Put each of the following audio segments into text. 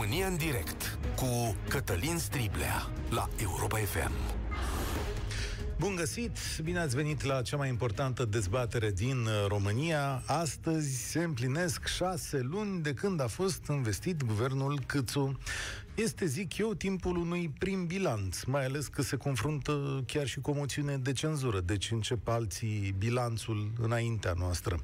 România în direct cu Cătălin Striblea la Europa FM. Bun găsit! Bine ați venit la cea mai importantă dezbatere din uh, România. Astăzi se împlinesc șase luni de când a fost investit guvernul Câțu. Este, zic eu, timpul unui prim bilanț, mai ales că se confruntă chiar și cu o moțiune de cenzură, deci încep alții bilanțul înaintea noastră.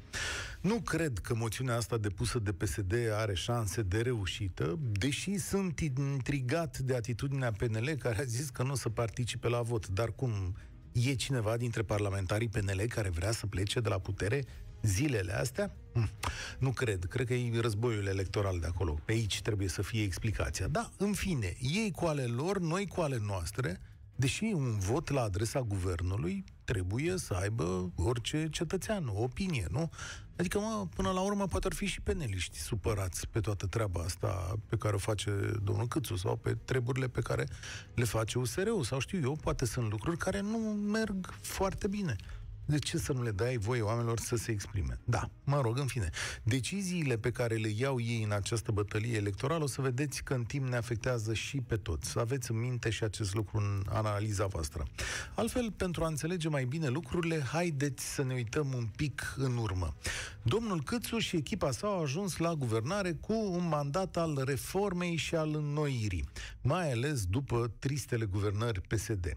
Nu cred că moțiunea asta depusă de PSD are șanse de reușită, deși sunt intrigat de atitudinea PNL care a zis că nu o să participe la vot. Dar cum e cineva dintre parlamentarii PNL care vrea să plece de la putere zilele astea? Hm, nu cred. Cred că e războiul electoral de acolo. Pe aici trebuie să fie explicația. Da, în fine, ei cu ale lor, noi cu ale noastre, deși un vot la adresa guvernului trebuie să aibă orice cetățean, o opinie, nu? Adică, mă, până la urmă, poate ar fi și peneliști supărați pe toată treaba asta pe care o face domnul Câțu sau pe treburile pe care le face USR-ul sau știu eu, poate sunt lucruri care nu merg foarte bine de ce să nu le dai voie oamenilor să se exprime? Da, mă rog, în fine. Deciziile pe care le iau ei în această bătălie electorală, o să vedeți că în timp ne afectează și pe toți. Să aveți în minte și acest lucru în analiza voastră. Altfel, pentru a înțelege mai bine lucrurile, haideți să ne uităm un pic în urmă. Domnul Câțu și echipa sa au ajuns la guvernare cu un mandat al reformei și al înnoirii, mai ales după tristele guvernări PSD.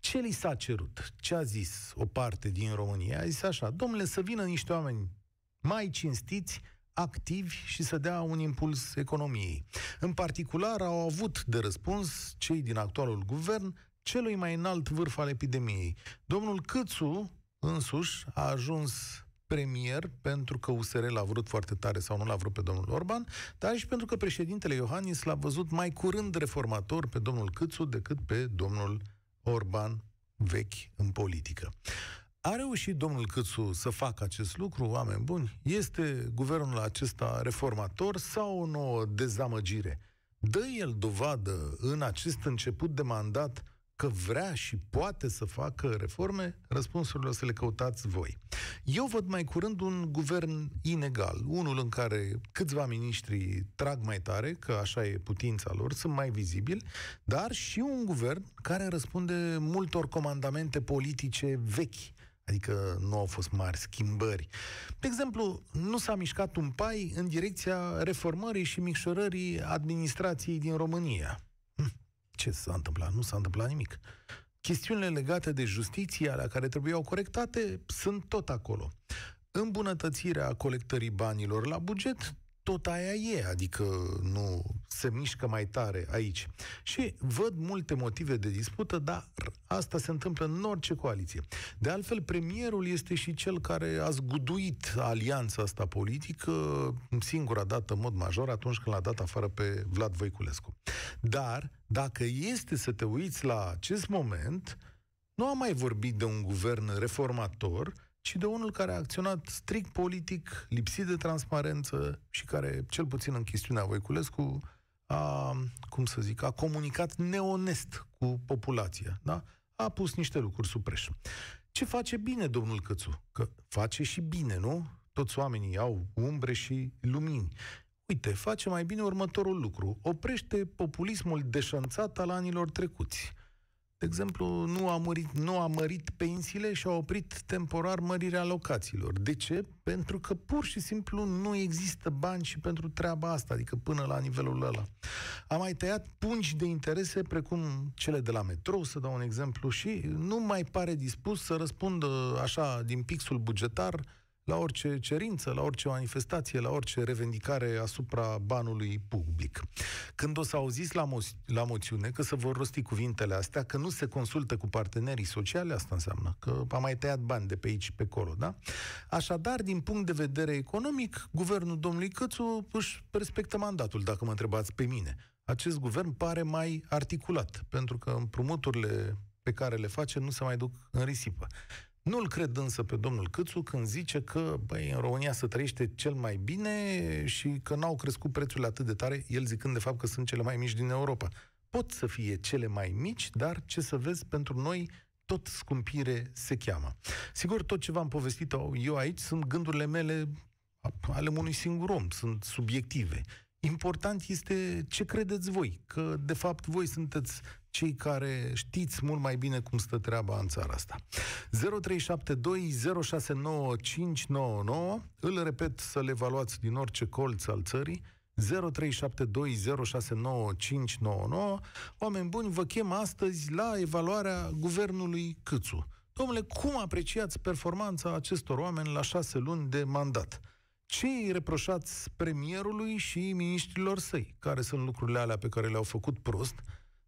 Ce li s-a cerut? Ce a zis o parte din România? A zis așa, domnule, să vină niște oameni mai cinstiți, activi și să dea un impuls economiei. În particular, au avut de răspuns cei din actualul guvern celui mai înalt vârf al epidemiei. Domnul Câțu, însuși, a ajuns premier pentru că USR l-a vrut foarte tare sau nu l-a vrut pe domnul Orban, dar și pentru că președintele Iohannis l-a văzut mai curând reformator pe domnul Câțu decât pe domnul Orban vechi în politică. A reușit domnul Câțu să facă acest lucru, oameni buni? Este guvernul acesta reformator sau o nouă dezamăgire? Dă el dovadă în acest început de mandat că vrea și poate să facă reforme? Răspunsurile o să le căutați voi. Eu văd mai curând un guvern inegal, unul în care câțiva miniștri trag mai tare, că așa e putința lor, sunt mai vizibili, dar și un guvern care răspunde multor comandamente politice vechi, adică nu au fost mari schimbări. De exemplu, nu s-a mișcat un pai în direcția reformării și micșorării administrației din România. Hm, ce s-a întâmplat? Nu s-a întâmplat nimic chestiunile legate de justiție, alea care trebuiau corectate, sunt tot acolo. Îmbunătățirea colectării banilor la buget, tot aia e, adică nu se mișcă mai tare aici. Și văd multe motive de dispută, dar asta se întâmplă în orice coaliție. De altfel, premierul este și cel care a zguduit alianța asta politică singura dată, în mod major, atunci când l-a dat afară pe Vlad Voiculescu. Dar, dacă este să te uiți la acest moment, nu am mai vorbit de un guvern reformator, ci de unul care a acționat strict politic, lipsit de transparență și care, cel puțin în chestiunea Voiculescu, a, cum să zic, a comunicat neonest cu populația, da? A pus niște lucruri sub preș. Ce face bine domnul Cățu? Că face și bine, nu? Toți oamenii au umbre și lumini. Uite, face mai bine următorul lucru. Oprește populismul deșanțat al anilor trecuți de exemplu, nu a, mărit, nu a mărit pensiile și a oprit temporar mărirea alocațiilor. De ce? Pentru că pur și simplu nu există bani și pentru treaba asta, adică până la nivelul ăla. A mai tăiat pungi de interese precum cele de la metrou, să dau un exemplu, și nu mai pare dispus să răspundă așa din pixul bugetar la orice cerință, la orice manifestație, la orice revendicare asupra banului public. Când o să auziți la, mo- la moțiune că se vor rosti cuvintele astea, că nu se consultă cu partenerii sociale, asta înseamnă că a mai tăiat bani de pe aici și pe acolo, da? Așadar, din punct de vedere economic, guvernul domnului Cățu își respectă mandatul, dacă mă întrebați pe mine. Acest guvern pare mai articulat, pentru că împrumuturile pe care le face nu se mai duc în risipă. Nu-l cred însă pe domnul Câțu când zice că, băi, în România se trăiește cel mai bine și că n-au crescut prețurile atât de tare, el zicând de fapt că sunt cele mai mici din Europa. Pot să fie cele mai mici, dar ce să vezi, pentru noi tot scumpire se cheamă. Sigur, tot ce v-am povestit eu aici sunt gândurile mele ale unui singur om, sunt subiective. Important este ce credeți voi, că de fapt voi sunteți cei care știți mult mai bine cum stă treaba în țara asta. 0372069599, îl repet să le evaluați din orice colț al țării, 0372069599. Oameni buni, vă chem astăzi la evaluarea guvernului Câțu. Domnule, cum apreciați performanța acestor oameni la șase luni de mandat? Ce îi reproșați premierului și ministrilor săi? Care sunt lucrurile alea pe care le-au făcut prost?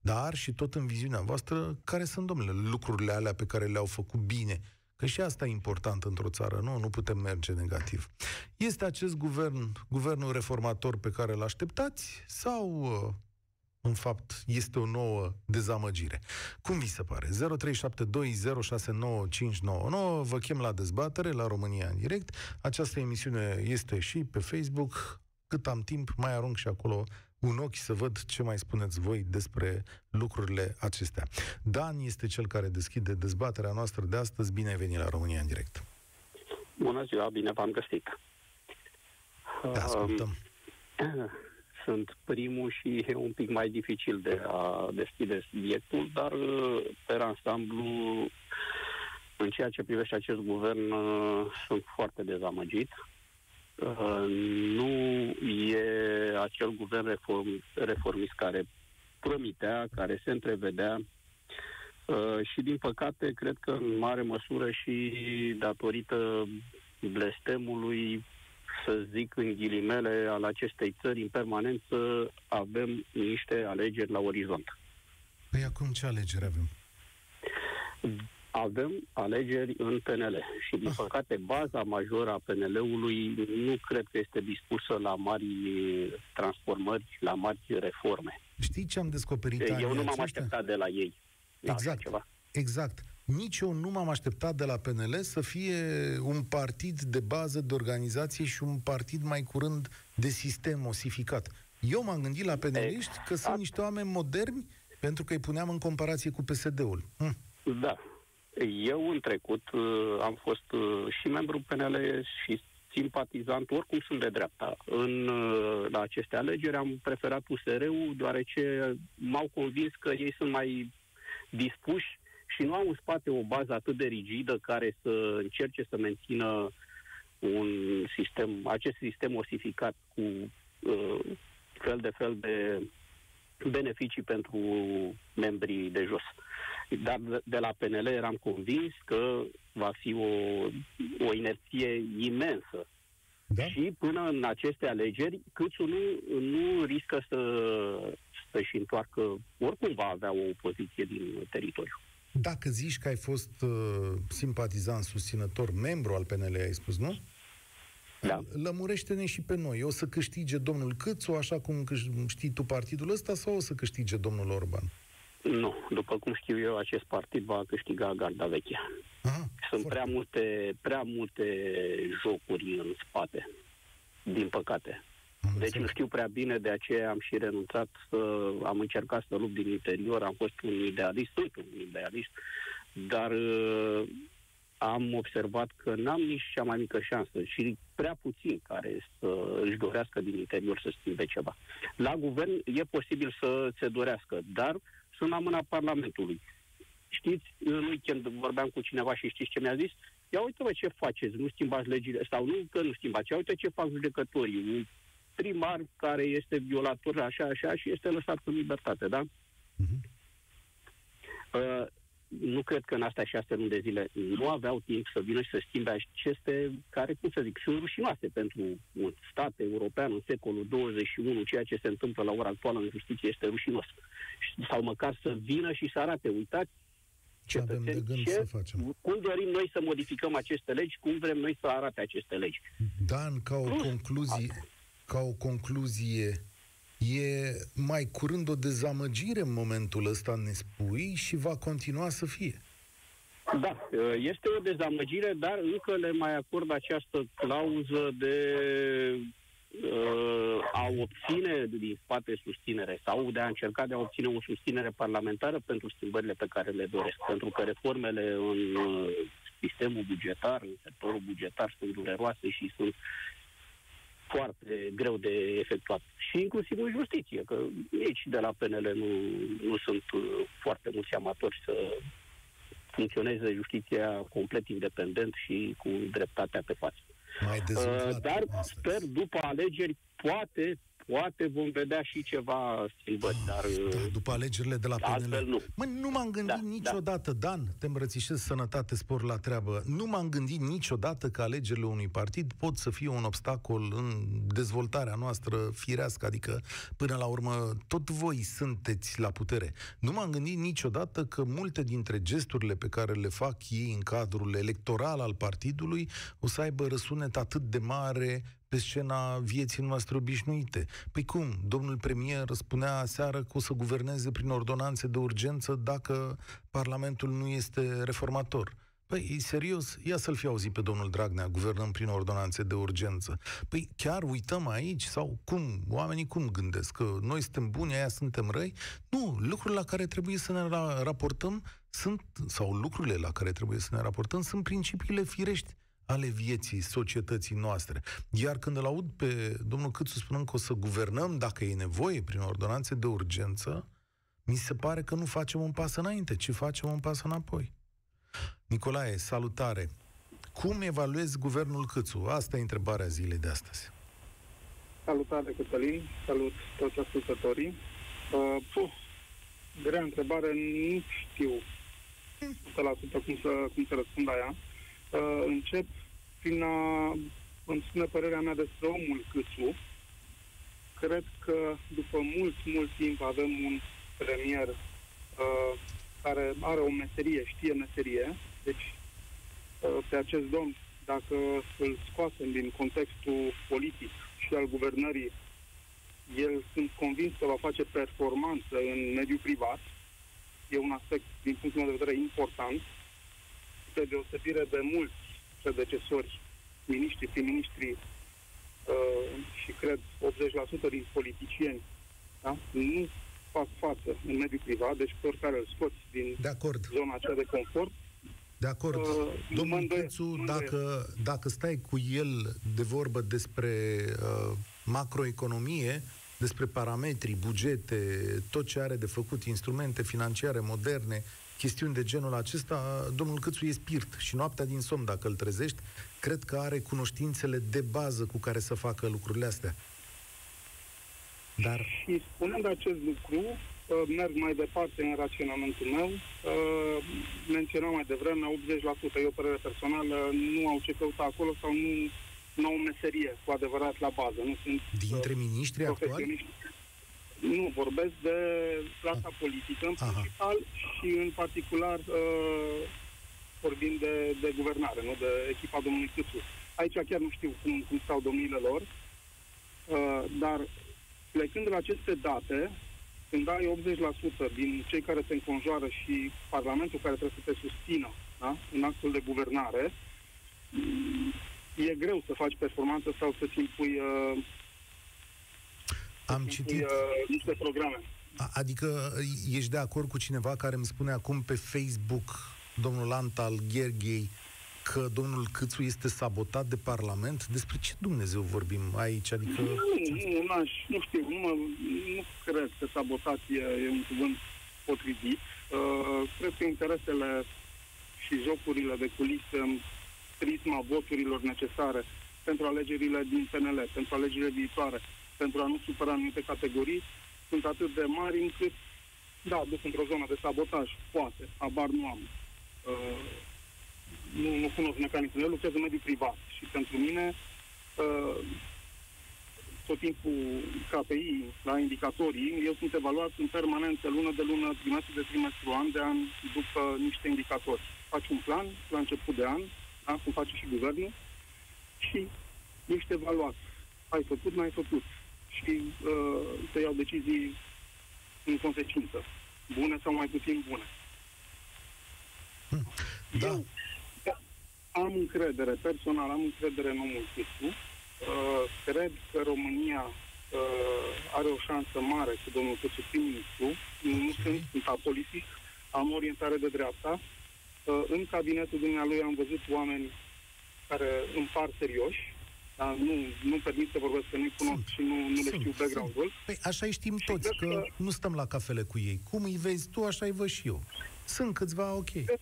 Dar și tot în viziunea voastră, care sunt, domnule, lucrurile alea pe care le-au făcut bine? Că și asta e important într-o țară, nu? Nu putem merge negativ. Este acest guvern, guvernul reformator pe care îl așteptați sau uh, în fapt, este o nouă dezamăgire. Cum vi se pare? 0372069599 Vă chem la dezbatere la România în direct. Această emisiune este și pe Facebook. Cât am timp, mai arunc și acolo un ochi să văd ce mai spuneți voi despre lucrurile acestea. Dan este cel care deschide dezbaterea noastră de astăzi. Bine ai venit la România în direct. Bună ziua, bine v-am găsit. Te ascultăm. Sunt primul și e un pic mai dificil de a deschide subiectul, dar pe ansamblu, în ceea ce privește acest guvern, sunt foarte dezamăgit Uh, nu e acel guvern reform, reformist care promitea, care se întrevedea uh, și, din păcate, cred că în mare măsură și datorită blestemului, să zic în ghilimele, al acestei țări, în permanență, avem niște alegeri la orizont. Păi acum ce alegeri avem? Avem alegeri în PNL și, din ah. păcate, baza majoră a PNL-ului nu cred că este dispusă la mari transformări, la mari reforme. Știi ce am descoperit? Eu nu m-am aceștia? așteptat de la ei. Exact. Ceva. Exact. Nici eu nu m-am așteptat de la PNL să fie un partid de bază, de organizație și un partid mai curând de sistem osificat. Eu m-am gândit la peneliști că sunt niște oameni moderni pentru că îi puneam în comparație cu PSD-ul. Hm. Da, eu, în trecut, uh, am fost uh, și membru PNL și simpatizant, oricum sunt de dreapta. În, uh, la aceste alegeri am preferat USR-ul, deoarece m-au convins că ei sunt mai dispuși și nu au în spate o bază atât de rigidă care să încerce să mențină un sistem, acest sistem osificat cu uh, fel de fel de beneficii pentru membrii de jos. Dar de la PNL eram convins că va fi o, o inerție imensă. Da? Și până în aceste alegeri, Câțu nu, nu riscă să, să-și întoarcă, oricum va avea o poziție din teritoriu. Dacă zici că ai fost uh, simpatizant, susținător, membru al PNL, ai spus, nu? Da. Lămurește-ne și pe noi. O să câștige domnul Câțu, așa cum știi tu partidul ăsta, sau o să câștige domnul Orban? Nu. După cum știu eu, acest partid va câștiga garda veche. Aha, Sunt prea multe, prea multe jocuri în spate, din păcate. Am deci nu știu prea bine, de aceea am și renunțat să am încercat să lupt din interior, am fost un idealist, sunt un idealist, dar uh, am observat că n-am nici cea mai mică șansă și prea puțin care să își dorească din interior să schimbe ceva. La guvern e posibil să se dorească, dar sunt la mâna Parlamentului. Știți, în weekend vorbeam cu cineva și știți ce mi-a zis? Ia uite vă ce faceți, nu schimbați legile, sau nu că nu schimbați, ia uite ce fac judecătorii. Un primar care este violator așa, așa și este lăsat în libertate, da? Uh-huh. Uh, nu cred că în astea șase luni de zile nu aveau timp să vină și să schimbe aceste, care, cum să zic, sunt rușinoase pentru un stat european în secolul 21, ceea ce se întâmplă la ora actuală în justiție este rușinos. Sau măcar să vină și să arate, uitați, ce avem de gând ce, să facem. Cum dorim noi să modificăm aceste legi, cum vrem noi să arate aceste legi. Dan, ca o Plus, concluzie, ca o concluzie E mai curând o dezamăgire în momentul ăsta, ne spui, și va continua să fie. Da, este o dezamăgire, dar încă le mai acord această clauză de uh, a obține din spate susținere sau de a încerca de a obține o susținere parlamentară pentru schimbările pe care le doresc. Pentru că reformele în uh, sistemul bugetar, în sectorul bugetar sunt dureroase și sunt foarte greu de efectuat. Și inclusiv în justiție, că nici de la PNL nu, nu sunt uh, foarte mulți amatori să funcționeze justiția complet independent și cu dreptatea pe față. Mai uh, dar astăzi. sper după alegeri poate Poate vom vedea și ceva schimbări, ah, dar... Da, uh, după alegerile de la PNL. nu. Mă, nu m-am gândit da, da. niciodată, da. Dan, te îmbrățișez sănătate, spor la treabă. Nu m-am gândit niciodată că alegerile unui partid pot să fie un obstacol în dezvoltarea noastră firească, adică până la urmă tot voi sunteți la putere. Nu m-am gândit niciodată că multe dintre gesturile pe care le fac ei în cadrul electoral al partidului o să aibă răsunet atât de mare pe scena vieții noastre obișnuite. Păi cum? Domnul premier spunea aseară că o să guverneze prin ordonanțe de urgență dacă Parlamentul nu este reformator. Păi, e serios? Ia să-l fi auzit pe domnul Dragnea, guvernăm prin ordonanțe de urgență. Păi, chiar uităm aici? Sau cum? Oamenii cum gândesc? Că noi suntem buni, aia suntem răi? Nu, lucrurile la care trebuie să ne ra- raportăm sunt, sau lucrurile la care trebuie să ne raportăm sunt principiile firești ale vieții societății noastre. Iar când îl aud pe domnul Câțu spunând că o să guvernăm, dacă e nevoie, prin ordonanțe de urgență, mi se pare că nu facem un pas înainte, ci facem un pas înapoi. Nicolae, salutare! Cum evaluezi guvernul Câțu? Asta e întrebarea zilei de astăzi. Salutare, Cătălin! Salut toți ascultătorii! Uh, puh, grea întrebare, nu știu 100% cum să, cum să răspund la ea. Uh, încep prin a îmi spune părerea mea despre omul Câțu. Cred că după mult, mult timp avem un premier uh, care are o meserie, știe meserie, deci uh, pe acest domn, dacă îl scoatem din contextul politic și al guvernării, el sunt convins că va face performanță în mediul privat. E un aspect, din punctul meu de vedere, important spre deosebire de mulți predecesori, miniștri, prim-ministri uh, și cred 80% din politicieni, da? nu fac față în mediul privat, deci pe oricare îl scoți din de acord. zona aceea de confort. De acord. Uh, Domnul Câțu, dacă, dacă stai cu el de vorbă despre uh, macroeconomie, despre parametri, bugete, tot ce are de făcut, instrumente financiare moderne, chestiuni de genul acesta, domnul Câțu e spirit și noaptea din somn, dacă îl trezești, cred că are cunoștințele de bază cu care să facă lucrurile astea. Dar... Și spunând acest lucru, uh, merg mai departe în raționamentul meu. Uh, menționam mai devreme, 80%, e o părere personală, nu au ce căuta acolo sau nu, nu au meserie cu adevărat la bază. Nu sunt Dintre miniștri actuali? Nu, vorbesc de clasa ah. politică în Aha. principal și în particular uh, vorbim de, de guvernare, nu de echipa domnului Câțu. Aici chiar nu știu cum, cum stau domniile lor, uh, dar plecând de la aceste date, când ai 80% din cei care te înconjoară și Parlamentul care trebuie să te susțină da? în actul de guvernare, e greu să faci performanță sau să-ți impui uh, am citit... Uh, niște programe. Adică ești de acord cu cineva care îmi spune acum pe Facebook, domnul Antal Gherghei, că domnul Câțu este sabotat de Parlament? Despre ce Dumnezeu vorbim aici? Adică... Nu, nu, n-aș, nu știu, nu, mă, nu cred că sabotat e, e un cuvânt potrivit. Uh, cred că interesele și jocurile de culise în prisma voturilor necesare pentru alegerile din PNL, pentru alegerile viitoare, pentru a nu supăra anumite categorii, sunt atât de mari încât, da, duc într-o zonă de sabotaj, poate, abar nu am. Uh, nu, nu cunosc mecanismul, eu lucrez în mediul privat și pentru mine uh, tot timpul KPI, la indicatorii, eu sunt evaluat în permanență, lună de lună, trimestru de trimestru, an de an, după niște indicatori. Faci un plan la început de an, da, cum face și guvernul, și ești evaluat. Ai făcut, n-ai făcut și uh, să iau decizii în consecință, bune sau mai puțin bune. Hmm. Da. Eu am încredere, personal am încredere în omul Cristu. Uh, cred că România uh, are o șansă mare cu domnul Cristu prim-ministru. Okay. Nu sunt, sunt apolitic, am orientare de dreapta. Uh, în cabinetul dumnealui am văzut oameni care îmi par serioși, dar nu, nu permit să vorbesc că nu-i cunosc și nu, nu le știu background-ul. Păi așa știm și toți, că, că nu stăm la cafele cu ei. Cum îi vezi tu, așa îi văd și eu. Sunt câțiva ok. Cred,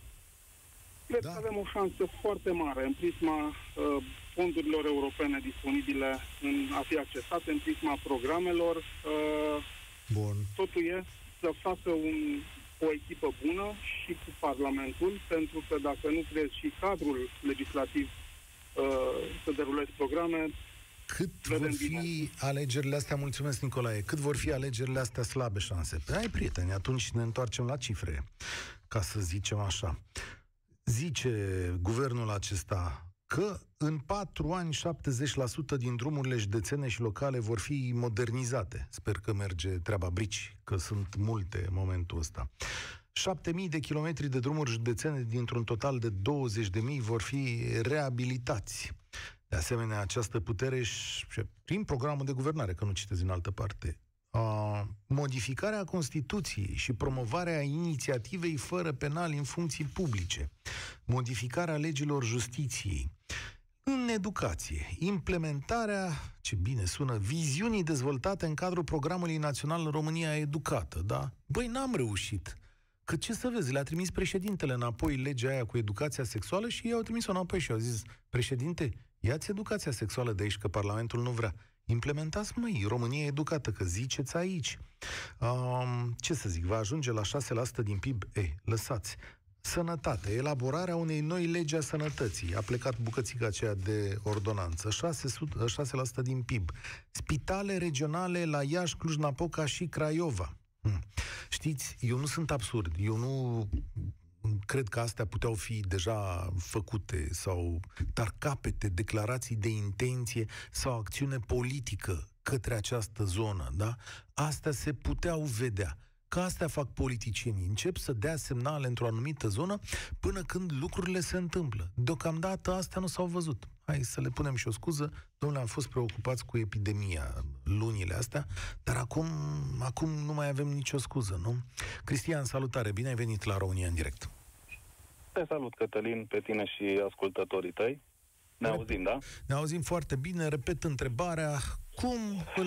cred da. că avem o șansă foarte mare în prisma uh, fondurilor europene disponibile în a fi accesate, în prisma programelor. Uh, Bun. Totul e să facă un, o echipă bună și cu Parlamentul, pentru că dacă nu crezi și cadrul legislativ uh, să derulezi programe, cât vor fi bine. alegerile astea, mulțumesc Nicolae, cât vor fi alegerile astea slabe șanse? Păi ai prieteni, atunci ne întoarcem la cifre, ca să zicem așa. Zice guvernul acesta că în patru ani 70% din drumurile județene și locale vor fi modernizate. Sper că merge treaba brici, că sunt multe în momentul ăsta. 7.000 de kilometri de drumuri județene dintr-un total de 20.000 vor fi reabilitați. De asemenea, această putere și prin programul de guvernare, că nu citesc în altă parte, a, modificarea Constituției și promovarea inițiativei fără penal în funcții publice, modificarea legilor justiției, în educație, implementarea, ce bine sună, viziunii dezvoltate în cadrul programului național România Educată, da? Băi, n-am reușit. Că ce să vezi, le-a trimis președintele înapoi legea aia cu educația sexuală și ei au trimis-o înapoi și au zis, președinte, ia-ți educația sexuală de aici, că Parlamentul nu vrea. Implementați, măi, România educată, că ziceți aici. Um, ce să zic, va ajunge la 6% din PIB? Ei, lăsați. Sănătate, elaborarea unei noi legi a sănătății. A plecat bucățica aceea de ordonanță. 600, 6% din PIB. Spitale regionale la Iași, Cluj-Napoca și Craiova. Hm. Știți, eu nu sunt absurd. Eu nu cred că astea puteau fi deja făcute sau dar capete, declarații de intenție sau acțiune politică către această zonă, da? Astea se puteau vedea. Că astea fac politicienii. Încep să dea semnale într-o anumită zonă până când lucrurile se întâmplă. Deocamdată astea nu s-au văzut. Hai să le punem și o scuză. Domnule, am fost preocupați cu epidemia lunile astea, dar acum, acum nu mai avem nicio scuză, nu? Cristian, salutare, bine ai venit la România în direct. Te salut, Cătălin, pe tine și ascultătorii tăi. Ne auzim, da? Ne auzim foarte bine. Repet întrebarea, cum îl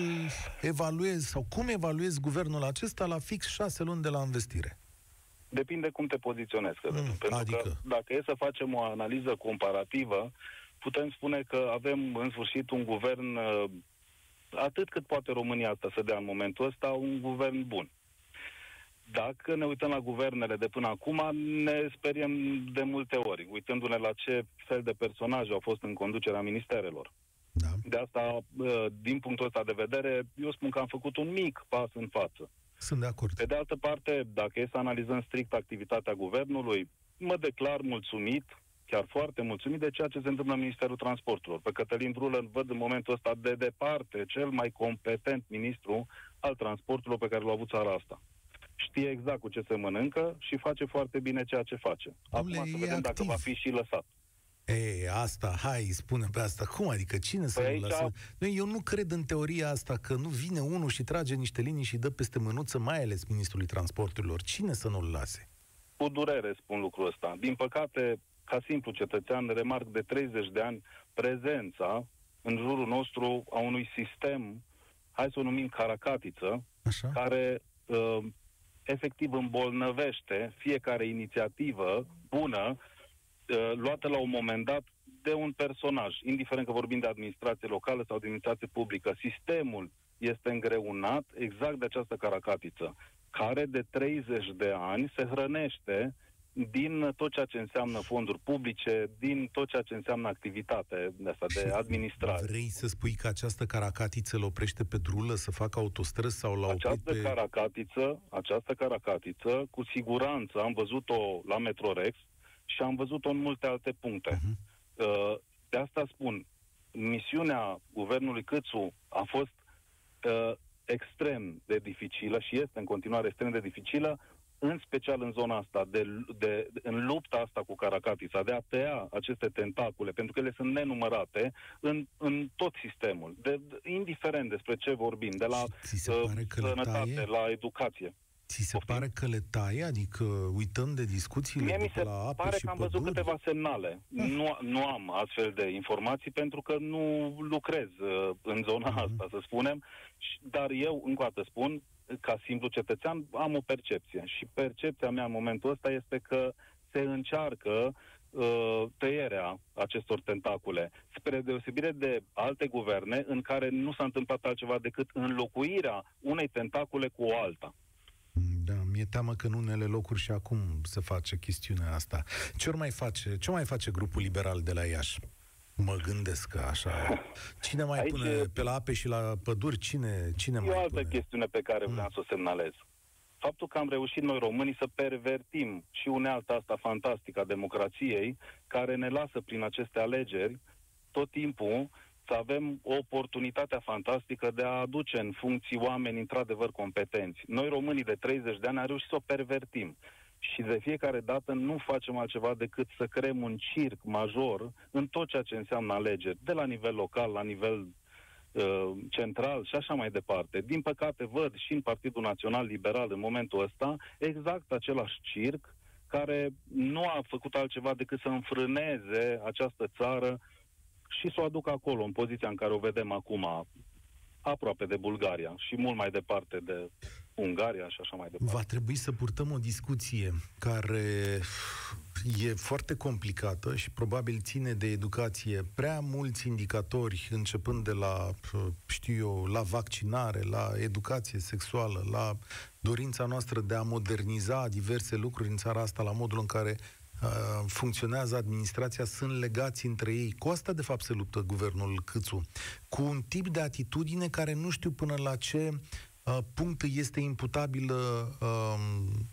evaluezi sau cum evaluezi guvernul acesta la fix șase luni de la investire? Depinde cum te poziționezi, Mm, Pentru adică? că dacă e să facem o analiză comparativă, putem spune că avem în sfârșit un guvern uh, atât cât poate România asta să dea în momentul ăsta, un guvern bun. Dacă ne uităm la guvernele de până acum, ne speriem de multe ori, uitându-ne la ce fel de personaje au fost în conducerea ministerelor. Da. De asta, din punctul ăsta de vedere, eu spun că am făcut un mic pas în față. Sunt de acord. Pe de altă parte, dacă e să analizăm strict activitatea guvernului, mă declar mulțumit, chiar foarte mulțumit de ceea ce se întâmplă în Ministerul Transporturilor. Pe Cătălin Drulă îl văd în momentul ăsta de departe cel mai competent ministru al transporturilor pe care l-a avut țara asta știe exact cu ce se mănâncă și face foarte bine ceea ce face. Acum să vedem dacă va fi și lăsat. E, asta, hai, spune pe asta. Cum adică? Cine să păi lasă? A... Eu nu cred în teoria asta că nu vine unul și trage niște linii și dă peste mânuță, mai ales Ministrului Transporturilor. Cine să nu-l lase? Cu durere spun lucrul ăsta. Din păcate, ca simplu cetățean, remarc de 30 de ani prezența în jurul nostru a unui sistem, hai să o numim caracatiță, Așa? care uh, efectiv îmbolnăvește fiecare inițiativă bună uh, luată la un moment dat de un personaj, indiferent că vorbim de administrație locală sau de administrație publică. Sistemul este îngreunat exact de această caracatiță, care de 30 de ani se hrănește din tot ceea ce înseamnă fonduri publice, din tot ceea ce înseamnă activitate de asta, de administrare. Vrei să spui că această caracatiță îl oprește pe drulă să facă autostrăzi sau la această pe... caracatiță, această caracatiță, cu siguranță am văzut-o la Metrorex și am văzut-o în multe alte puncte. Uh-huh. De asta spun, misiunea guvernului Câțu a fost uh, extrem de dificilă și este în continuare extrem de dificilă, în special în zona asta, de, de, în lupta asta cu Caracatița, de a tăia aceste tentacule, pentru că ele sunt nenumărate în, în tot sistemul, de, de, indiferent despre ce vorbim, de la uh, sănătate, la educație. Ți se Poftim? pare că le taie? Adică uităm de discuțiile Mie mi se la apă pare și că am păduri? văzut câteva semnale. Ah. Nu, nu am astfel de informații pentru că nu lucrez uh, în zona uh-huh. asta, să spunem. Dar eu, încă o dată spun, ca simplu cetățean, am o percepție. Și percepția mea în momentul ăsta este că se încearcă uh, tăierea acestor tentacule, spre deosebire de alte guverne în care nu s-a întâmplat altceva decât înlocuirea unei tentacule cu o alta. Da, mi-e teamă că în unele locuri și acum se face chestiunea asta. Ce mai face, ce mai face grupul liberal de la Iași? Mă gândesc că așa. Cine mai Aici pune e... pe la ape și la păduri? Cine, cine e mai o altă pune? chestiune pe care vreau mm. să o semnalez. Faptul că am reușit noi românii să pervertim și unealta asta fantastică a democrației, care ne lasă prin aceste alegeri tot timpul să avem o oportunitate fantastică de a aduce în funcții oameni într-adevăr competenți. Noi românii de 30 de ani am reușit să o pervertim. Și de fiecare dată nu facem altceva decât să creăm un circ major în tot ceea ce înseamnă alegeri, de la nivel local, la nivel uh, central și așa mai departe. Din păcate văd și în Partidul Național Liberal în momentul ăsta exact același circ care nu a făcut altceva decât să înfrâneze această țară și să o aducă acolo, în poziția în care o vedem acum, aproape de Bulgaria și mult mai departe de Ungaria și așa mai departe. Va trebui să purtăm o discuție care e foarte complicată și probabil ține de educație. Prea mulți indicatori, începând de la, știu eu, la vaccinare, la educație sexuală, la dorința noastră de a moderniza diverse lucruri în țara asta, la modul în care Uh, funcționează administrația sunt legați între ei. Cu asta, de fapt, se luptă guvernul Câțu. Cu un tip de atitudine care nu știu până la ce uh, punct este imputabilă uh,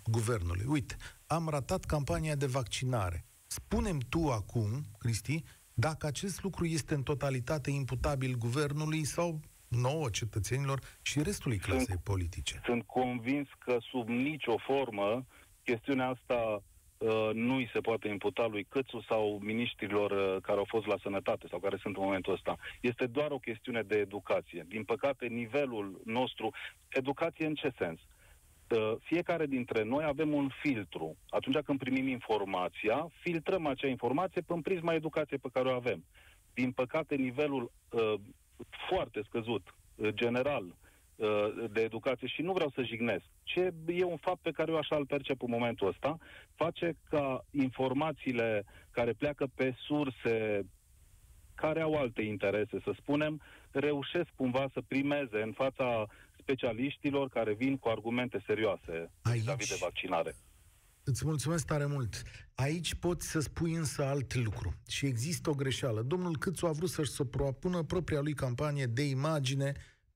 guvernului. Uite, am ratat campania de vaccinare. Spunem tu acum, Cristi, dacă acest lucru este în totalitate imputabil guvernului sau nouă cetățenilor și restului clasei sunt, politice. Sunt convins că sub nicio formă chestiunea asta Uh, nu îi se poate imputa lui Cățu sau miniștrilor uh, care au fost la sănătate sau care sunt în momentul ăsta. Este doar o chestiune de educație. Din păcate, nivelul nostru, educație în ce sens? Uh, fiecare dintre noi avem un filtru. Atunci când primim informația, filtrăm acea informație prin prisma educației pe care o avem. Din păcate, nivelul uh, foarte scăzut, uh, general, Uh, de educație și nu vreau să jignesc. Ce e un fapt pe care eu așa îl percep în momentul ăsta, face ca informațiile care pleacă pe surse care au alte interese, să spunem, reușesc cumva să primeze în fața specialiștilor care vin cu argumente serioase Aici... vis de vaccinare. Îți mulțumesc tare mult. Aici poți să spui însă alt lucru. Și există o greșeală. Domnul Câțu a vrut să-și propună propria lui campanie de imagine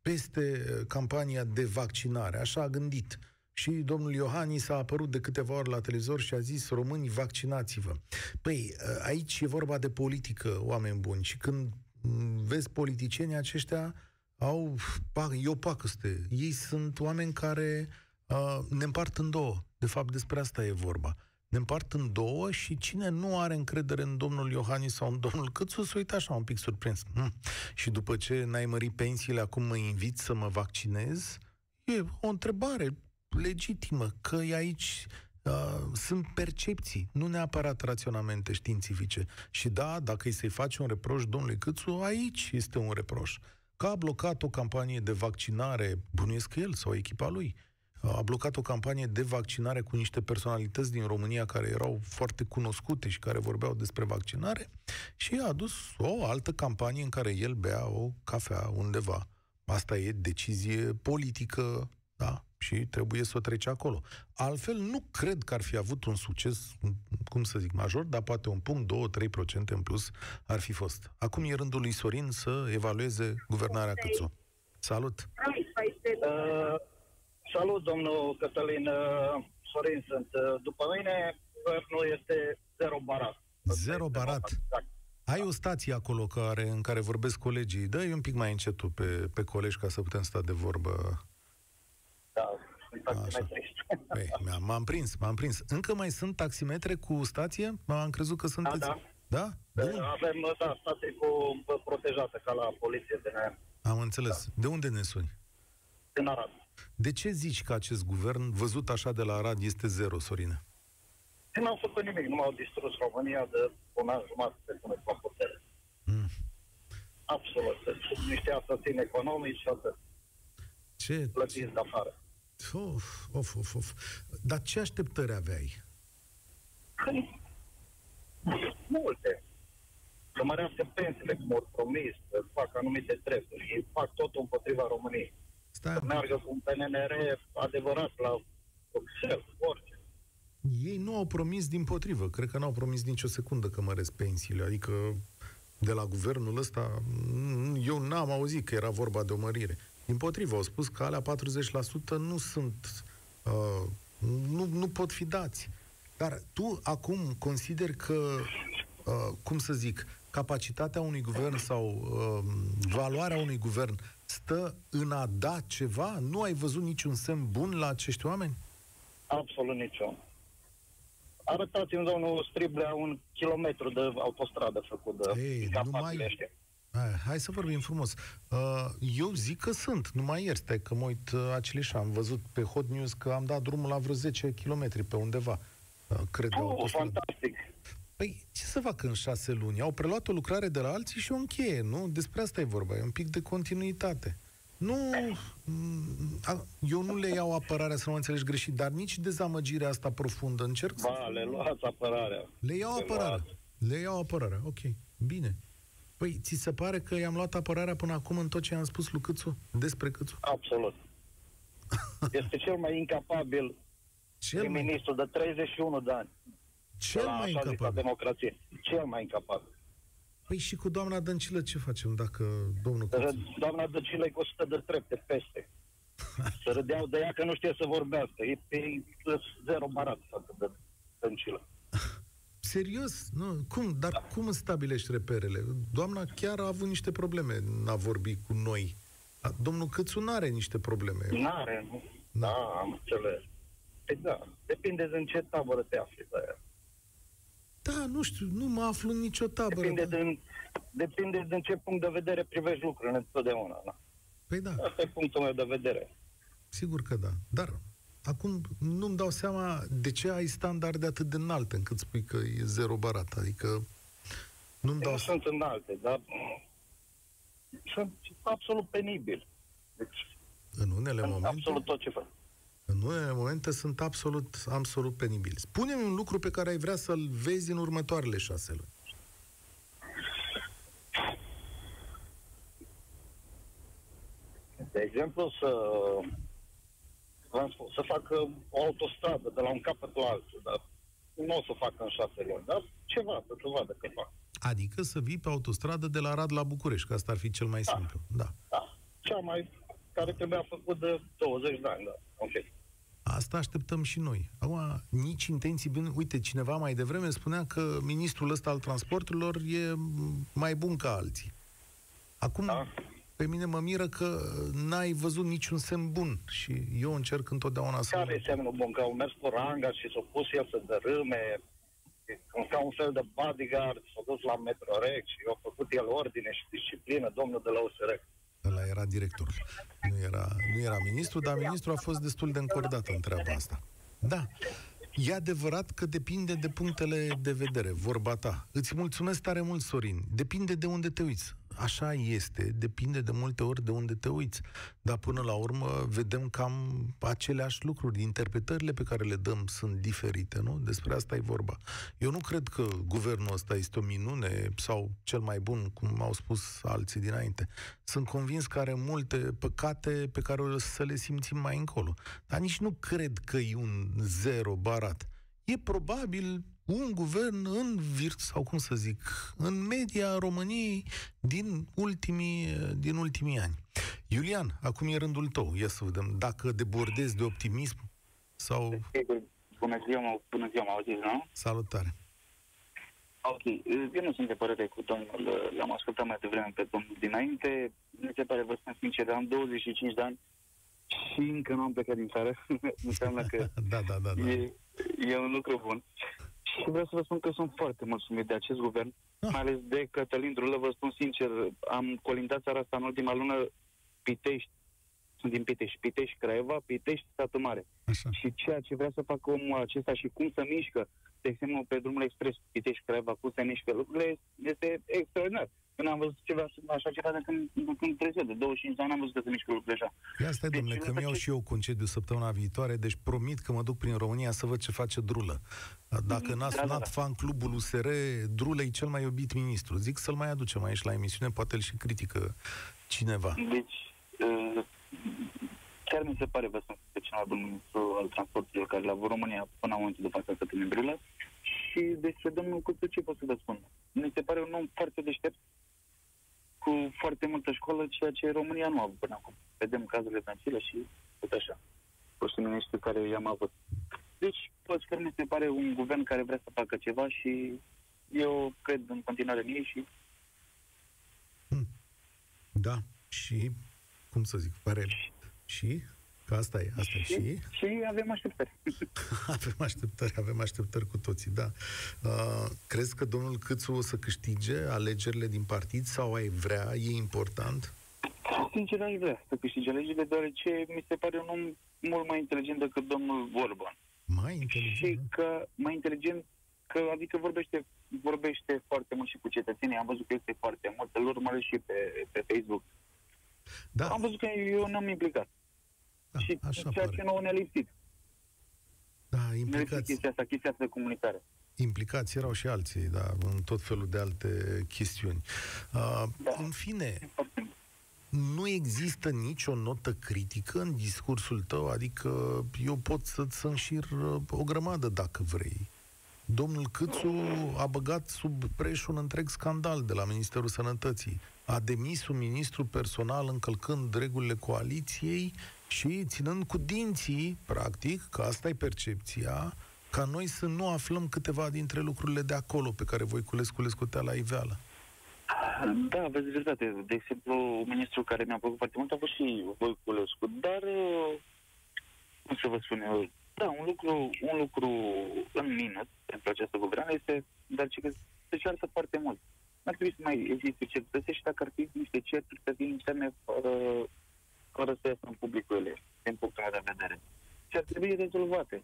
peste uh, campania de vaccinare. Așa a gândit. Și domnul Iohannis a apărut de câteva ori la televizor și a zis, românii, vaccinați-vă. Păi, uh, aici e vorba de politică, oameni buni. Și când mm, vezi politicienii aceștia, au, e o pacăste. Ei sunt oameni care uh, ne împart în două. De fapt, despre asta e vorba ne împart în două și cine nu are încredere în domnul Iohannis sau în domnul Câțu se uită așa un pic surprins. Hm. Și după ce n-ai mărit pensiile, acum mă invit să mă vaccinez? E o întrebare legitimă, că e aici Uh, sunt percepții, nu neapărat raționamente științifice. Și da, dacă îi să-i faci un reproș domnului Câțu, aici este un reproș. Că a blocat o campanie de vaccinare, bunuiesc el sau echipa lui, a blocat o campanie de vaccinare cu niște personalități din România care erau foarte cunoscute și care vorbeau despre vaccinare și a adus o altă campanie în care el bea o cafea undeva. Asta e decizie politică, da, și trebuie să o trece acolo. Altfel, nu cred că ar fi avut un succes, cum să zic, major, dar poate un punct, 2-3% în plus ar fi fost. Acum e rândul lui Sorin să evalueze guvernarea Câțu. Salut! Uh, Salut, domnul Cătălin uh, Sorin sunt. Uh, după mine, guvernul este zero barat. Zero barat? Exact. Ai o stație acolo care, în care vorbesc colegii. dă un pic mai încetul pe, pe colegi ca să putem sta de vorbă. Da, Așa. Păi, m-am prins, m-am prins. Încă mai sunt taximetre cu stație? M-am crezut că sunteți... Da, da. Da? De Avem, da, stație cu protejată, ca la poliție de ne... Am înțeles. Da. De unde ne suni? Din Arad. De ce zici că acest guvern, văzut așa de la Arad, este zero, Sorine? Nu au făcut nimic, nu au distrus România de un an jumătate de până la putere. Mm. Absolut. Sunt niște asasini economici și atât. Ce? Plătiți de afară. Of, of, of, of. Dar ce așteptări aveai? Păi, multe. Să mărească pensiile, cum au promis, să facă anumite drepturi. Ei fac totul împotriva României. Stai. Să meargă cu un PNR adevărat la Bruxelles, orice. Ei nu au promis din potrivă. Cred că n-au promis nicio secundă că măresc pensiile. Adică de la guvernul ăsta, eu n-am auzit că era vorba de o mărire. Din potrivă, au spus că alea 40% nu sunt, uh, nu, nu pot fi dați. Dar tu acum consider că, uh, cum să zic, capacitatea unui guvern sau uh, valoarea unui guvern stă în a da ceva? Nu ai văzut niciun semn bun la acești oameni? Absolut niciun. Arătați-mi, domnul Striblea, un kilometru de autostradă făcut de Ei, numai... ăștia. Hai, hai să vorbim frumos. Uh, eu zic că sunt, numai ieri, stai că mă uit uh, aceleși, am văzut pe Hot News că am dat drumul la vreo 10 km pe undeva, uh, cred. Oh, fantastic! Păi, ce să fac în șase luni? Au preluat o lucrare de la alții și o încheie, nu? Despre asta e vorba, e un pic de continuitate. Nu, mm, eu nu le iau apărarea să nu mă înțelegi greșit, dar nici dezamăgirea asta profundă. Încerc ba, să... le luați apărarea. Le iau le apărarea. Luați. Le iau apărarea, ok. Bine. Păi, ți se pare că i-am luat apărarea până acum în tot ce am spus lui Câțu? Despre Câțu? Absolut. Este cel mai incapabil cel ministru de 31 de ani. Cel mai incapabil. democrație. Cel mai incapabil. Păi și cu doamna Dăncilă ce facem dacă domnul Câțu... Doamna Dăncilă e cu 100 de trepte peste. Să râdeau de ea că nu știe să vorbească. E pe zero barat față de Dăncilă. Serios? Nu, cum? Dar da. cum stabilești reperele? Doamna chiar a avut niște probleme în a vorbi cu noi. Domnul Câțu nu are niște probleme. Nu are, nu. Da, am înțeles. Păi da, depinde de în ce tabără te afli de aia. Da, nu știu, nu mă aflu în nicio tabără. Depinde, da. din, depinde din ce punct de vedere privești lucrurile întotdeauna. Da. Păi da. Asta e punctul meu de vedere. Sigur că da. Dar acum nu-mi dau seama de ce ai standarde atât de înalte încât spui că e zero barat. Adică nu-mi dau... Nu sunt înalte, dar sunt absolut penibil. Deci, în unele momente... Absolut tot ce fac. În unele momente sunt absolut, absolut penibili. Spune-mi un lucru pe care ai vrea să-l vezi în următoarele șase luni. De exemplu, să spus, să facă o autostradă de la un capăt la altul, dar nu o să facă în șase luni, dar ceva, să se vadă că fac. Adică să vii pe autostradă de la Rad la București, că asta ar fi cel mai da. simplu. Da. da. Cea mai care trebuia făcut de 20 de ani, da. Ok. Asta așteptăm și noi. Acum, nici intenții bune. Uite, cineva mai devreme spunea că ministrul ăsta al transporturilor e mai bun ca alții. Acum, da pe mine mă miră că n-ai văzut niciun semn bun și eu încerc întotdeauna să... Care e semnul bun? Că au mers cu ranga și s-au pus el să dărâme, ca un fel de bodyguard, s-a dus la Metrorex și a făcut el ordine și disciplină, domnul de la USR. Ăla era director. Nu era, nu era ministru, dar ministrul a fost destul de încordat în treaba asta. Da. E adevărat că depinde de punctele de vedere, vorba ta. Îți mulțumesc tare mult, Sorin. Depinde de unde te uiți așa este, depinde de multe ori de unde te uiți. Dar până la urmă vedem cam aceleași lucruri. Interpretările pe care le dăm sunt diferite, nu? Despre asta e vorba. Eu nu cred că guvernul ăsta este o minune sau cel mai bun, cum au spus alții dinainte. Sunt convins că are multe păcate pe care o să le simțim mai încolo. Dar nici nu cred că e un zero barat. E probabil un guvern în virt, sau cum să zic, în media României din ultimii, din ultimii ani. Iulian, acum e rândul tău. Ia să vedem dacă debordezi de optimism sau... Bună ziua, bună ziua, mă auziți, nu? Salutare. Ok, eu nu sunt de părere cu domnul, l-am ascultat mai devreme pe domnul dinainte, mi se pare, vă spun sincer, am 25 de ani și încă nu am plecat din țară, înseamnă că da, da, da, da. E, e un lucru bun. Și vreau să vă spun că sunt foarte mulțumit de acest guvern, ah. mai ales de Cătălin Drulă. Vă spun sincer, am colindat țara asta în ultima lună Pitești. Sunt din Pitești, Pitești, Craiova, Pitești, Sată Mare. Așa. Și ceea ce vrea să facă omul acesta și cum să mișcă, de exemplu, pe drumul expres Pitești, Craiova, cum să mișcă lucrurile, este extraordinar. Când am văzut ceva, așa ceva de când, de când trezit, de 25 de ani am văzut că se mișcă lucrurile așa. Ia stai, deci, domnule, că mi-au și eu concediu săptămâna viitoare, deci promit că mă duc prin România să văd ce face Drulă. Dacă n-a sunat da, da, da. fan clubul USR, Drulă e cel mai iubit ministru. Zic să-l mai aducem aici la emisiune, poate îl și critică cineva. Deci, uh, chiar mi se pare, vă spun, că cel mai bun ministru al transportului care l-a avut România până la momentul de față Cătălin Drulă. Și despre domnul Cuțu ce pot să vă spun? Mi se pare un om foarte deștept, cu foarte multă școală, ceea ce România nu a avut până acum. Vedem cazurile Dancilă și tot așa. Foștii miniștri care i-am avut. Deci, poți că mi se pare un guvern care vrea să facă ceva și eu cred în continuare în ei și... Hmm. Da, și, cum să zic, pare... Și? Că asta e, asta și, e. Și? Și avem așteptări. avem așteptări, avem așteptări cu toții, da. Uh, crezi că domnul Câțu o să câștige alegerile din partid sau ai vrea? E important? Sincer, aș vrea să câștige alegerile, deoarece mi se pare un om mult mai inteligent decât domnul Orban. Mai inteligent? Și că mai inteligent, că adică vorbește, vorbește foarte mult și cu cetățenii. Am văzut că este foarte mult, îl urmăresc și pe, pe Facebook. Da. Am văzut că eu n-am implicat. Da, și așa ceea pare. ce nouă ne-a lipsit. Da, implicați. chestia asta, chestia asta de comunicare. Implicați erau și alții, da, în tot felul de alte chestiuni. Uh, da. În fine, nu există nicio notă critică în discursul tău, adică eu pot să-ți înșir uh, o grămadă dacă vrei. Domnul Câțu a băgat sub preș un întreg scandal de la Ministerul Sănătății. A demis un ministru personal încălcând regulile coaliției și ținând cu dinții, practic, că asta e percepția, ca noi să nu aflăm câteva dintre lucrurile de acolo pe care voi Culescu le scotea la iveală. Da, aveți dreptate. De exemplu, un ministru care mi-a plăcut foarte mult a fost și Voiculescu, dar, uh, cum să vă spun eu, da, un lucru, un lucru în minus pentru această guvernare este, dar ce că se ceartă foarte mult. Nu ar trebui să mai existe certăți și dacă ar fi niște certuri să fie interne fără, fără să iasă în publicul ele, din punctul meu de vedere. Și ar trebui rezolvate.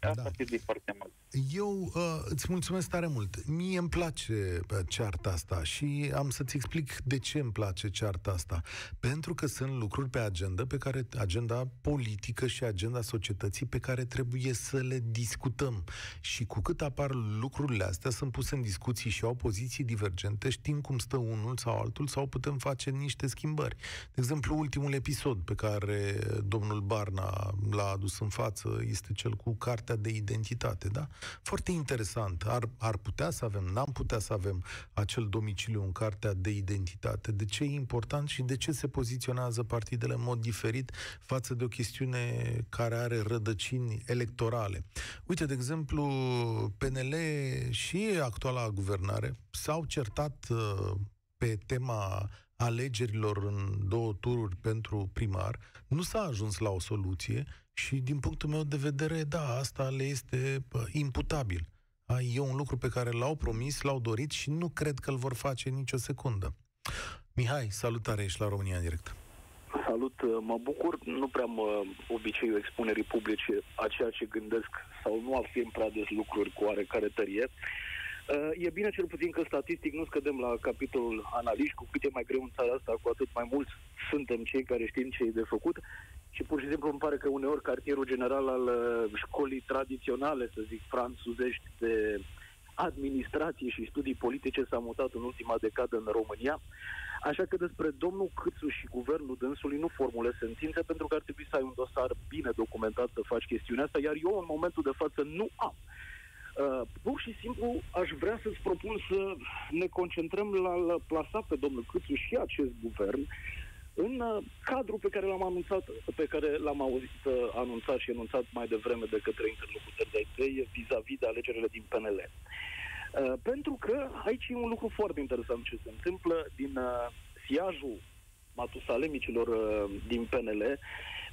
Asta da. ar foarte mult. Eu uh, îți mulțumesc tare mult. Mie îmi place uh, cearta asta și am să-ți explic de ce îmi place cearta asta. Pentru că sunt lucruri pe agenda, pe care agenda politică și agenda societății pe care trebuie să le discutăm. Și cu cât apar lucrurile astea, sunt puse în discuții și au poziții divergente, știm cum stă unul sau altul sau putem face niște schimbări. De exemplu, ultimul episod pe care domnul Barna l-a adus în față este cel cu cartea cartea de identitate, da? Foarte interesant. Ar, ar putea să avem, n-am putea să avem acel domiciliu în cartea de identitate. De ce e important și de ce se poziționează partidele în mod diferit față de o chestiune care are rădăcini electorale? Uite, de exemplu, PNL și actuala guvernare s-au certat uh, pe tema alegerilor în două tururi pentru primar, nu s-a ajuns la o soluție și din punctul meu de vedere, da, asta le este bă, imputabil. E un lucru pe care l-au promis, l-au dorit și nu cred că îl vor face nicio secundă. Mihai, salutare, ești la România în direct. Salut, mă bucur, nu prea mă obiceiul expunerii publice a ceea ce gândesc sau nu afirm prea des lucruri cu oarecare tărie. Uh, e bine cel puțin că statistic nu scădem la capitolul analiști, cu cât e mai greu în țara asta, cu atât mai mulți suntem cei care știm ce e de făcut și pur și simplu îmi pare că uneori cartierul general al uh, școlii tradiționale, să zic, franțuzești de administrație și studii politice s-a mutat în ultima decadă în România. Așa că despre domnul Câțu și guvernul dânsului nu formulez sentințe pentru că ar trebui să ai un dosar bine documentat să faci chestiunea asta, iar eu în momentul de față nu am. Uh, pur și simplu aș vrea să-ți propun să ne concentrăm la, la plasa pe domnul Câțu și acest guvern în uh, cadrul pe care l-am anunțat, pe care l-am auzit uh, anunțat și anunțat mai devreme de către interlocutori de tăi vis-a-vis de alegerile din PNL. Uh, pentru că aici e un lucru foarte interesant ce se întâmplă din uh, siajul matusalemicilor uh, din PNL,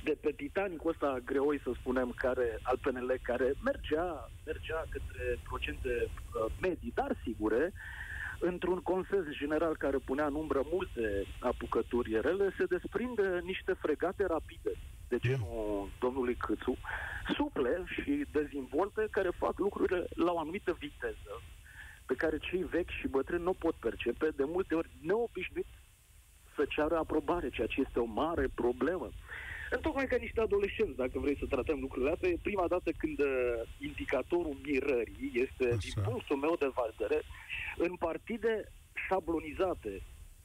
de pe Titanicul ăsta greoi, să spunem, care, al PNL, care mergea, mergea către procente uh, medii, dar sigure, într-un consens general care punea în umbră multe apucături rele, se desprinde niște fregate rapide. De genul domnului Câțu, suple și dezvolte care fac lucrurile la o anumită viteză pe care cei vechi și bătrâni nu pot percepe, de multe ori neobișnuit să ceară aprobare, ceea ce este o mare problemă. Întocmai ca niște adolescenți, dacă vrei să tratăm lucrurile astea, e prima dată când uh, indicatorul mirării este, Așa. din punctul meu de vedere, în partide șablonizate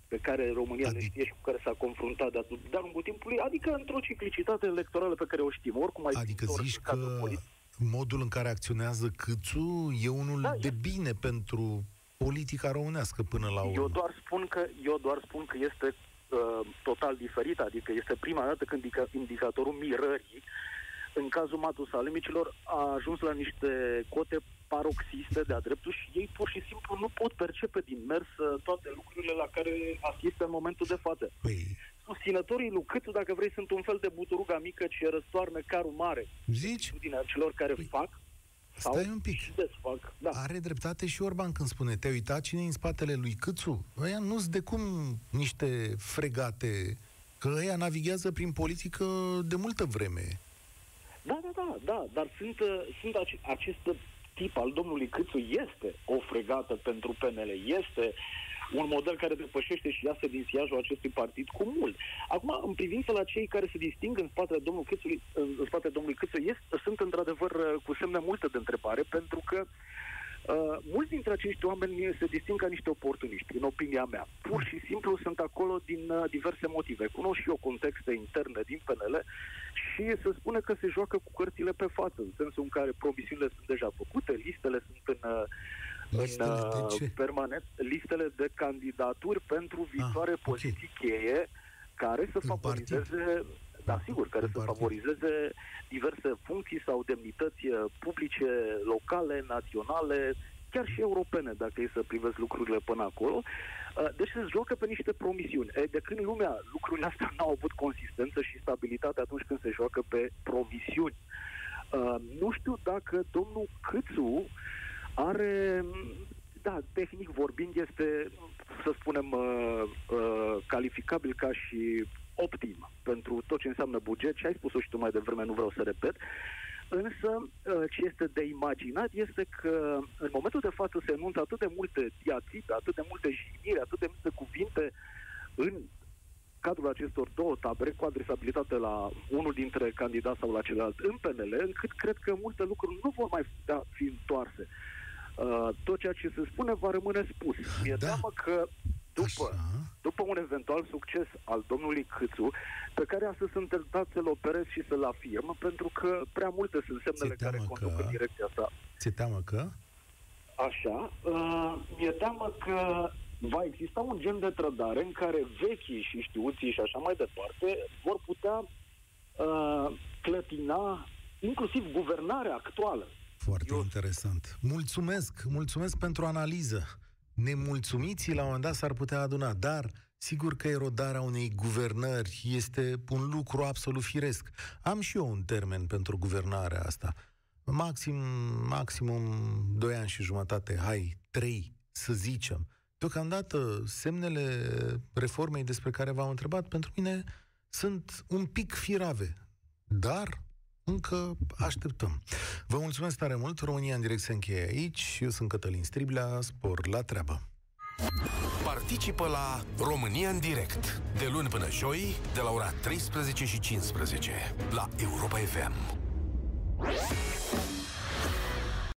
pe care România adică... le știe și cu care s-a confruntat de-a lungul timpului, adică într-o ciclicitate electorală pe care o știm. Oricum ai adică zici că politic. modul în care acționează Câțu e unul da, de bine pentru politica românească până la urmă. Eu doar spun că, eu doar spun că este uh, total diferit, adică este prima dată când indica, indicatorul mirării în cazul matusalemicilor a ajuns la niște cote paroxiste de-a dreptul și ei pur și simplu nu pot percepe din mers uh, toate lucrurile la care asistă în momentul de față. Păi... Susținătorii lui Câțu, dacă vrei, sunt un fel de buturuga mică ce răstoarnă carul mare. Zici? Din celor care păi... fac sau Stai un pic. desfac. Da. Are dreptate și Orban când spune, te-ai uitat cine în spatele lui Câțu? Ăia nu-s de cum niște fregate, că ăia navighează prin politică de multă vreme. Da, da, da, da, dar sunt, uh, sunt ace- acest tip al domnului Câțu este o fregată pentru PNL, este un model care depășește și iasă din siajul acestui partid cu mult. Acum, în privință la cei care se disting în spatele domnului Câțu, în spatele domnului Câțu, este, sunt într-adevăr uh, cu semne multe de întrebare, pentru că Uh, mulți dintre acești oameni se disting ca niște oportuniști, în opinia mea. Pur și simplu sunt acolo din uh, diverse motive. Cunosc și eu contexte interne din PNL și se spune că se joacă cu cărțile pe față, în sensul în care promisiunile sunt deja făcute, listele sunt în, uh, listele în de ce? permanent, listele de candidaturi pentru viitoare ah, poziții okay. cheie care să în favorizeze partid. Da, sigur, care să favorizeze diverse funcții sau demnități publice, locale, naționale, chiar și europene, dacă e să privesc lucrurile până acolo. Deci se joacă pe niște promisiuni. De când în lumea lucrurile astea n-au avut consistență și stabilitate atunci când se joacă pe promisiuni. Nu știu dacă domnul Câțu are da, tehnic vorbind este, să spunem, uh, uh, calificabil ca și optim pentru tot ce înseamnă buget și ai spus-o și tu mai devreme, nu vreau să repet, Însă, uh, ce este de imaginat este că în momentul de față se enunță atât de multe diatribe, atât de multe jigniri, atât de multe cuvinte în cadrul acestor două tabere, cu adresabilitate la unul dintre candidați sau la celălalt în PNL, încât cred că multe lucruri nu vor mai putea fi întoarse. Uh, tot ceea ce se spune va rămâne spus. Mi-e da. teamă că după, după un eventual succes al domnului Câțu, pe care astăzi sunt tentat să-l operez și să-l afirm, pentru că prea multe sunt semnele care conduc că... în direcția asta. Ți-e teamă că? Așa. Uh, mi-e teamă că va exista un gen de trădare în care vechii și știuții și așa mai departe vor putea uh, clătina inclusiv guvernarea actuală. Foarte Eu... interesant. Mulțumesc, mulțumesc pentru analiză nemulțumiții la un moment dat s-ar putea aduna, dar sigur că erodarea unei guvernări este un lucru absolut firesc. Am și eu un termen pentru guvernarea asta. Maxim, maximum 2 ani și jumătate, hai, 3, să zicem. Deocamdată, semnele reformei despre care v-am întrebat, pentru mine sunt un pic firave. Dar încă așteptăm. Vă mulțumesc tare mult. România în direct se încheie aici. Eu sunt Cătălin Striblea. Spor la treabă. Participă la România în direct de luni până joi de la ora 13 și 15 la Europa FM.